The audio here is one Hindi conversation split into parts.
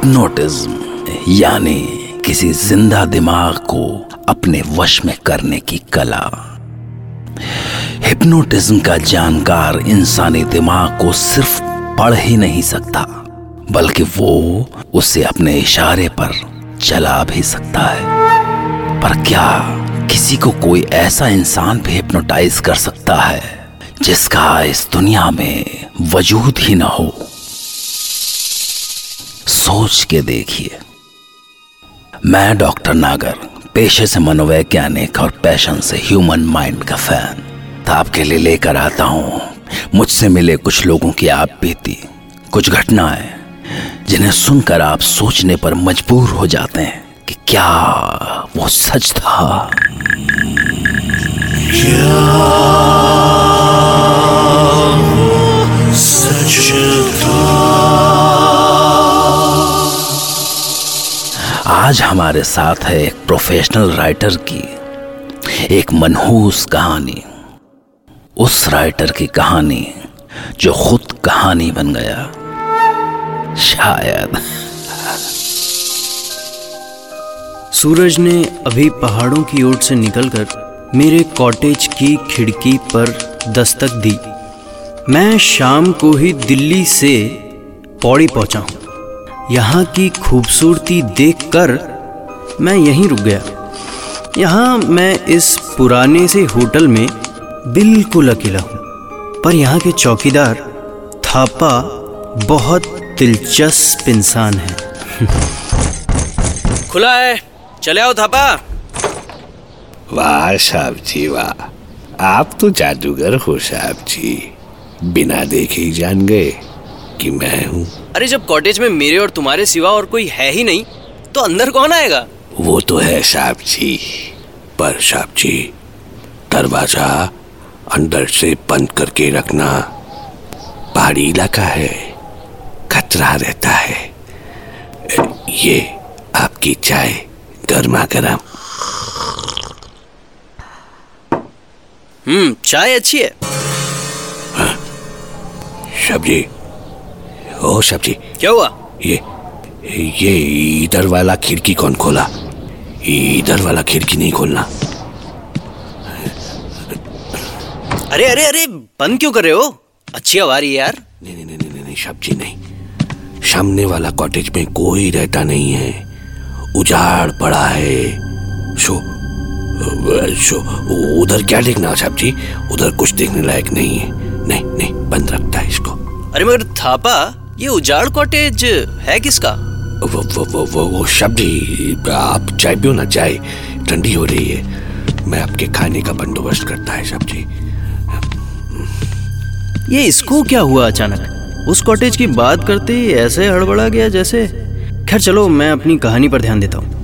हिप्नोटिज्म यानी किसी ज़िंदा दिमाग को अपने वश में करने की कला। हिप्नोटिज्म का जानकार इंसानी दिमाग को सिर्फ़ पढ़ ही नहीं सकता, बल्कि वो उसे अपने इशारे पर चला भी सकता है। पर क्या किसी को कोई ऐसा इंसान भी हिप्नोटाइज कर सकता है, जिसका इस दुनिया में वजूद ही ना हो? सोच के देखिए। मैं डॉक्टर नागर, पेशे से मनोवैज्ञानिक और पैशन से ह्यूमन माइंड का फ़ैन। तो आपके लिए लेकर आता हूँ। मुझसे मिले कुछ लोगों की आप बीती, कुछ घटनाएँ, जिन्हें सुनकर आप सोचने पर मजबूर हो जाते हैं कि क्या वो सच था। Such आज हमारे साथ है एक प्रोफेशनल राइटर की, एक मनहूस कहानी। उस राइटर की कहानी जो खुद कहानी बन गया। शायद। सूरज ने अभी पहाड़ों की ओर से निकलकर मेरे कॉटेज की खिड़की पर दस्तक दी। मैं शाम को ही दिल्ली से पौड़ी पहुँचा हूँ। यहाँ की खूबसूरती देखकर मैं यहीं रुक गया। यहाँ मैं इस पुराने से होटल में बिल्कुल अकेला हूँ पर यहाँ के चौकीदार थापा बहुत दिलचस्प इंसान है। खुला है। चले आओ थापा। वाह साहब जी वाह। आप तो जादूगर हो साहब जी। बिना देखे ही जान गए। कि मैं हूँ। अरे जब कॉटेज में मेरे और तुम्हारे सिवा और कोई है ही नहीं तो अंदर कौन आएगा? वो तो है साहब जी पर साहब जी दरवाज़ा अंदर से बंद करके रखना पहाड़ी इलाका है। खतरा रहता है। ये आपकी चाय गर्मा गर्म हम्म चाय अच्छी है। सब्ज़ी ओ सब्ज़ी क्या हुआ? ये ये इधर वाला खिड़की कौन खोला? इधर वाला खिड़की नहीं खोलना। अरे अरे अरे बंद क्यों कर रहे हो? अच्छी हवा रही है यार। नहीं नहीं नहीं नहीं, नहीं सब्ज़ी नहीं। सामने वाला कॉटेज में कोई रहता नहीं है। उजाड़ पड़ा है। सो सो उधर क्या देखना सब्ज़ी उधर कुछ देखने लायक नहीं है। नहीं नहीं बंद रखता है इसको। अरे मगर थापा ये उजाड़ कॉटेज है किसका? वो वो वो वो, वो सब्ज़ी आप चाय पियो ना चाय। ठंडी हो रही है। मैं आपके खाने का बंदोबस्त करता है सब्ज़ी ये इसको क्या हुआ अचानक? उस कॉटेज की बात करते ही ऐसे हड़बड़ा गया जैसे। खैर चलो मैं अपनी कहानी पर ध्यान देता हूँ।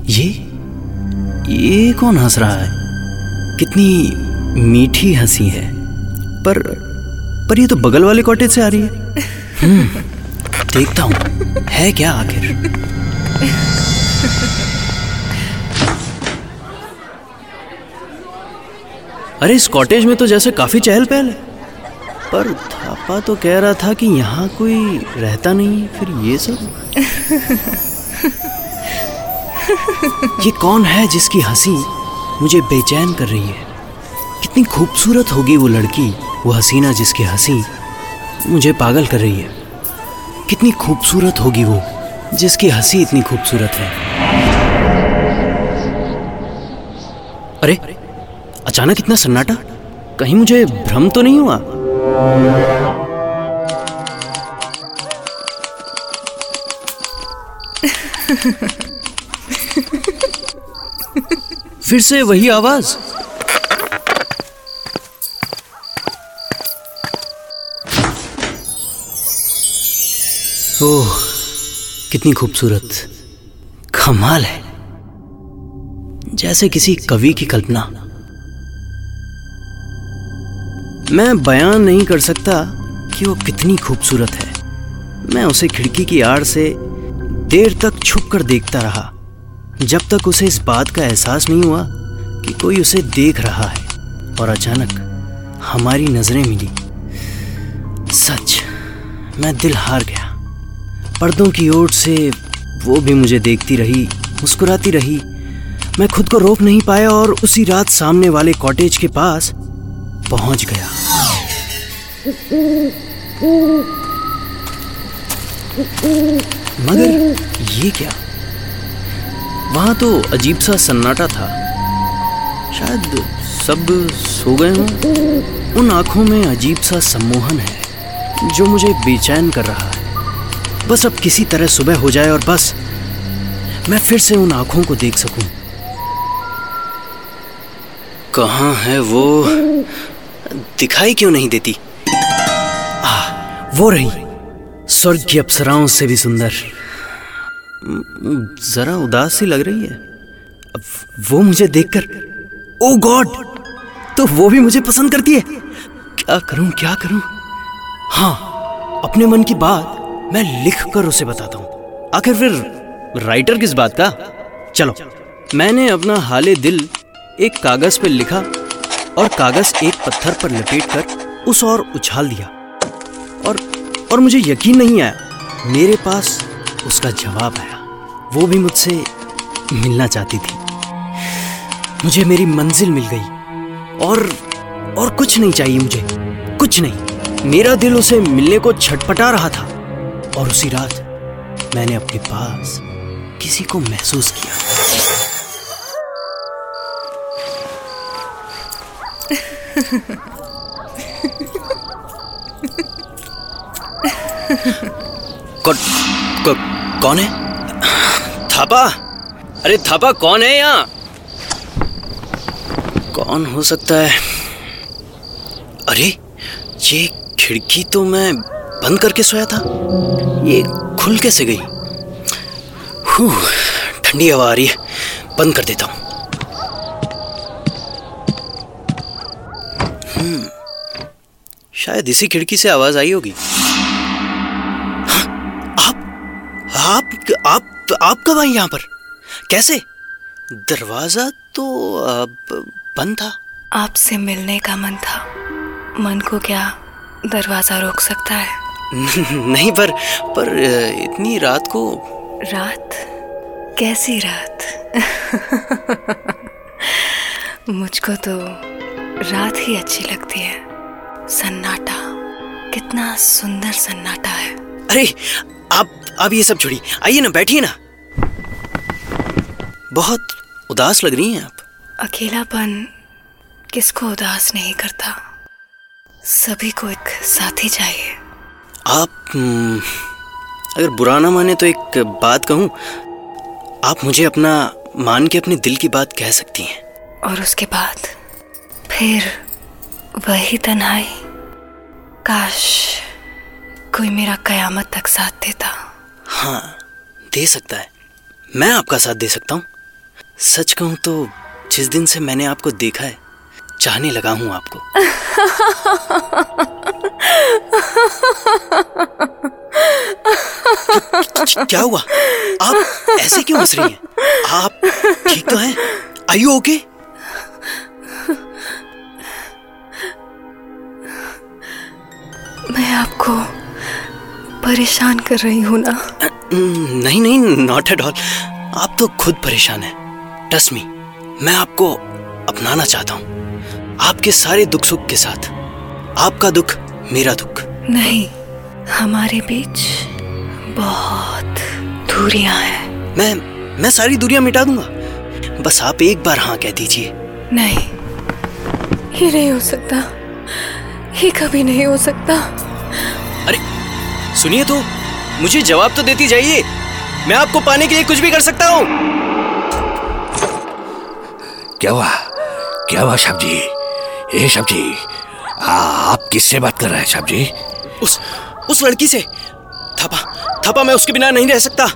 ये? ये कौन हंस रहा है? कितनी मीठी हँसी है। पर पर ये तो बगल वाले कॉटेज से आ रही है। हम्म, देखता हूँ है क्या आखिर? अरे इस कॉटेज में तो जैसे काफ़ी चहल पहल है। पर थापा तो कह रहा था कि यहाँ कोई रहता नहीं फिर ये सब? ये कौन है जिसकी हँसी मुझे बेचैन कर रही है? कितनी खूबसूरत होगी वो लड़की, वो हसीना जिसकी हँसी मुझे पागल कर रही है। कितनी खूबसूरत होगी वो जिसकी हँसी इतनी खूबसूरत है। अरे, अचानक इतना सन्नाटा? कहीं मुझे भ्रम तो नहीं हुआ? फिर से वही आवाज़। ओह, कितनी खूबसूरत। कमाल है। जैसे किसी कवि की कल्पना। मैं बयान नहीं कर सकता कि वो कितनी खूबसूरत है। मैं उसे खिड़की की आड़ से देर तक छुप कर देखता रहा। जब तक उसे इस बात का एहसास नहीं हुआ कि कोई उसे देख रहा है और अचानक हमारी नज़रें मिली। सच, मैं दिल हार गया। पर्दों की ओर से वो भी मुझे देखती रही, मुस्कुराती रही। मैं खुद को रोक नहीं पाया और उसी रात सामने वाले कॉटेज के पास पहुँच गया। मगर ये क्या? वहाँ तो अजीब सा सन्नाटा था। शायद सब सो गए हों। उन आँखों में अजीब सा सम्मोहन है जो मुझे बेचैन कर रहा है। बस अब किसी तरह सुबह हो जाए और बस मैं फिर से उन आँखों को देख सकूँ। कहाँ है वो? दिखाई क्यों नहीं देती? आ, वो रही। स्वर्ग की अप्सराओं से भी सुंदर। जरा उदास सी लग रही है। वो मुझे देखकर, ओ गॉड तो वो भी मुझे पसंद करती है। क्या करूँ क्या करूँ? हाँ अपने मन की बात मैं लिख कर उसे बताता हूँ। आखिर फिर राइटर किस बात का? चलो, मैंने अपना हाले दिल एक कागज़ पर लिखा और कागज़ एक पत्थर पर लपेट कर उस और उछाल दिया। और और मुझे यकीन नहीं आया, मेरे पास उसका जवाब आया। वो भी मुझसे मिलना चाहती थी। मुझे मेरी मंजिल मिल गई। और और कुछ नहीं चाहिए मुझे। कुछ नहीं। मेरा दिल उसे मिलने को छटपटा रहा था। और उसी रात मैंने अपने पास किसी को महसूस किया। कौन कौन है? थापा? अरे थापा कौन है यहाँ? कौन हो सकता है? अरे ये खिड़की तो मैं बंद करके सोया था। ये खुल कैसे गई? ठंडी हवा आ रही है। बंद कर देता हूँ। हम्म, शायद इसी खिड़की से आवाज़ आई होगी। आप आप कब आई यहाँ पर? कैसे? दरवाज़ा तो बंद था। आपसे मिलने का मन था। मन को क्या दरवाज़ा रोक सकता है? नहीं पर पर इतनी रात को रात? कैसी रात? मुझको तो रात ही अच्छी लगती है। सन्नाटा। कितना सुंदर सन्नाटा है। अरे आप आप ये सब छोड़िए। आइए ना बैठिए ना। बहुत उदास लग रही हैं आप। अकेलापन किसको उदास नहीं करता? सभी को एक साथी चाहिए। आप हम्म, अगर बुरा ना माने तो एक बात कहूँ आप मुझे अपना मान के अपने दिल की बात कह सकती हैं। और उसके बाद फिर वही तन्हाई काश कोई मेरा कयामत तक साथ देता। हाँ दे सकता है। मैं आपका साथ दे सकता हूँ। सच कहूँ तो जिस दिन से मैंने आपको देखा है, चाहने लगा हूँ आपको। क्या हुआ? आप ऐसे क्यों हंस रही हैं? आप ठीक तो हैं? आई यू ओके मैं आपको परेशान कर रही हूँ ना। नहीं नहीं नॉट एट ऑल आप तो खुद परेशान हैं। ट्रस्ट मी मैं आपको अपनाना चाहता हूँ। आपके सारे दुख सुख के साथ। आपका दुख मेरा दुख। नहीं हमारे बीच बहुत दूरियाँ हैं। मैं मैं सारी दूरियाँ मिटा दूँगा। बस आप एक बार हाँ कह दीजिए। नहीं ये नहीं हो सकता। ये कभी नहीं हो सकता। सुनिए तो मुझे जवाब तो देती जाइए। मैं आपको पाने के लिए कुछ भी कर सकता हूँ। क्या हुआ? क्या हुआ शाह जी? ए शाह जी आप किससे बात कर रहे हैं शाह जी? उस उस लड़की से। थपा थपा मैं उसके बिना नहीं रह सकता।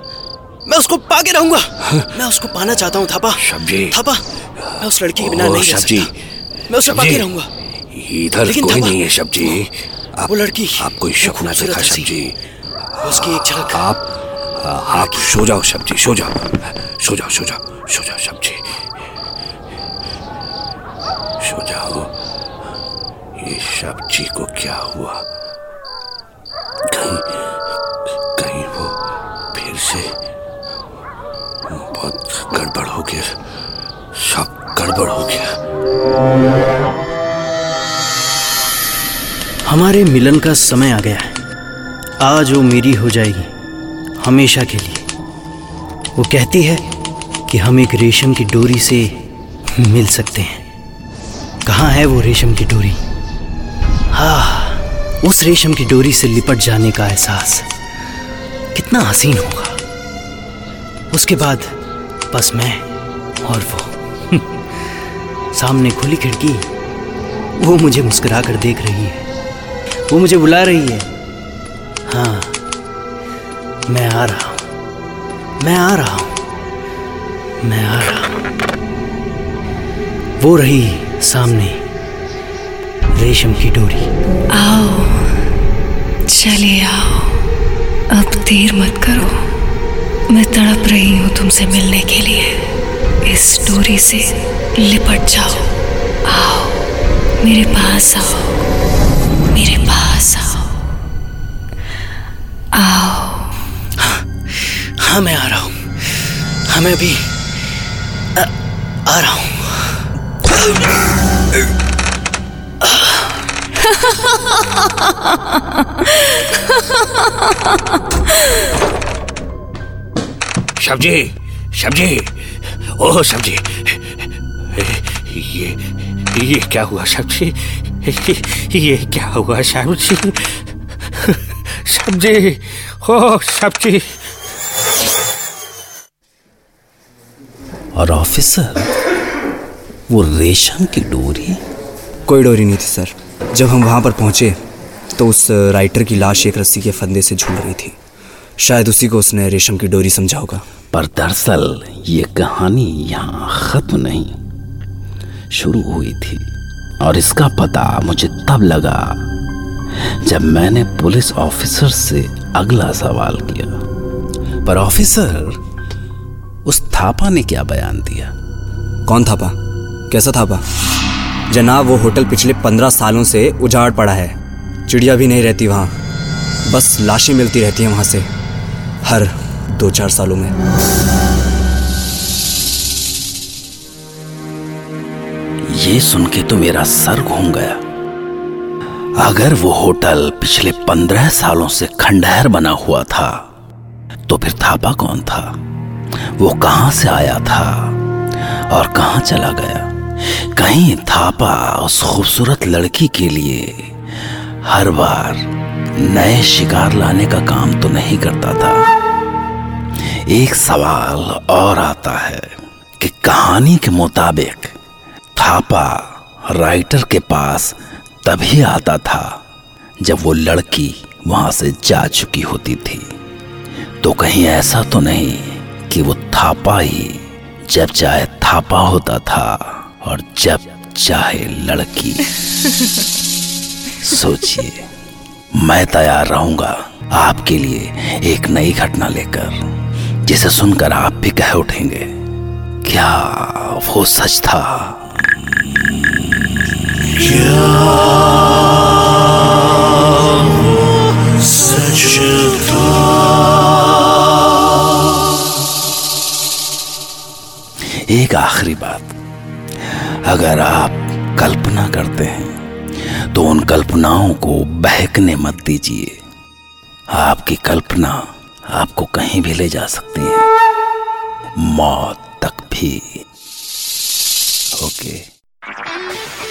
मैं उसको पाके रहूँगा। मैं उसको पाना चाहता हूँ थापा। सब्ज़ी। थापा मैं उस लड़की के बिना नहीं रह सकता। मैं उसे। पाके रहूँगा। इधर कोई नहीं है सब्ज़ी आप वो लड़की, आप कोई सपना खूबसूरत देखा हँसी। सब्ज़ी उसकी एक झलक। आप आप सो जाओ सब्ज़ी सो जाओ। सो जाओ सो जाओ सो जाओ सब्ज़ी सो जाओ। ये सब्ज़ी को क्या हुआ? कहीं कहीं वो फिर से बहुत गड़बड़ हो गया। सब गड़बड़ हो गया। हमारे मिलन का समय आ गया है। आज वो मेरी हो जाएगी, हमेशा के लिए। वो कहती है कि हम एक रेशम की डोरी से मिल सकते हैं। कहाँ है वो रेशम की डोरी? हाँ उस रेशम की डोरी से लिपट जाने का एहसास कितना हसीन होगा। उसके बाद बस मैं और वो। सामने खुली खिड़की, वो मुझे मुस्कुरा कर देख रही है। वो मुझे बुला रही है। हाँ मैं आ रहा हूँ। मैं आ रहा हूँ। मैं आ रहा हूँ। वो रही सामने रेशम की डोरी। आओ, चले आओ। अब देर मत करो। मैं तड़प रही हूँ तुमसे मिलने के लिए। इस डोरी से लिपट जाओ। आओ, मेरे पास आओ। मेरे पास आओ। आओ। हाँ मैं आ रहा हूँ। हाँ मैं अभी आ, आ रहा हूँ। सब्ज़ी सब्ज़ी ओह सब्ज़ी ये ये क्या हुआ सब्ज़ी ये क्या हुआ सब्ज़ी सब्ज़ी ओह सब्ज़ी। और ऑफिसर वो रेशम की डोरी? कोई डोरी नहीं थी सर। जब हम वहाँ पर पहुँचे तो उस राइटर की लाश एक रस्सी के फंदे से झूल रही थी। शायद उसी को उसने रेशम की डोरी समझा होगा। पर दरअसल ये कहानी यहाँ खत्म नहीं। शुरू हुई थी। और इसका पता मुझे तब लगा जब मैंने पुलिस ऑफिसर से अगला सवाल किया। पर ऑफिसर, उस थापा ने क्या बयान दिया? कौन थापा? कैसा थापा? जनाब, वो होटल पिछले पंद्रह सालों से उजाड़ पड़ा है। चिड़िया भी नहीं रहती वहाँ। बस लाशें मिलती रहती हैं वहाँ से, हर दो चार सालों में। ये सुन के तो मेरा सर घूम गया। अगर वो होटल पिछले पंद्रह सालों से खंडहर बना हुआ था तो फिर थापा कौन था? वो कहाँ से आया था और कहाँ चला गया? कहीं थापा उस खूबसूरत लड़की के लिए हर बार नए शिकार लाने का काम तो नहीं करता था। एक सवाल और आता है कि कहानी के मुताबिक थापा राइटर के पास तभी आता था जब वो लड़की वहाँ से जा चुकी होती थी। तो कहीं ऐसा तो नहीं कि वो थापा ही जब चाहे थापा होता था और जब चाहे लड़की। सोचिए मैं तैयार रहूँगा आपके लिए एक नई घटना लेकर जिसे सुनकर आप भी कह उठेंगे क्या वो सच था? एक आखिरी बात। अगर आप कल्पना करते हैं तो उन कल्पनाओं को बहकने मत दीजिए। आपकी कल्पना आपको कहीं भी ले जा सकती है। मौत तक भी। ओके।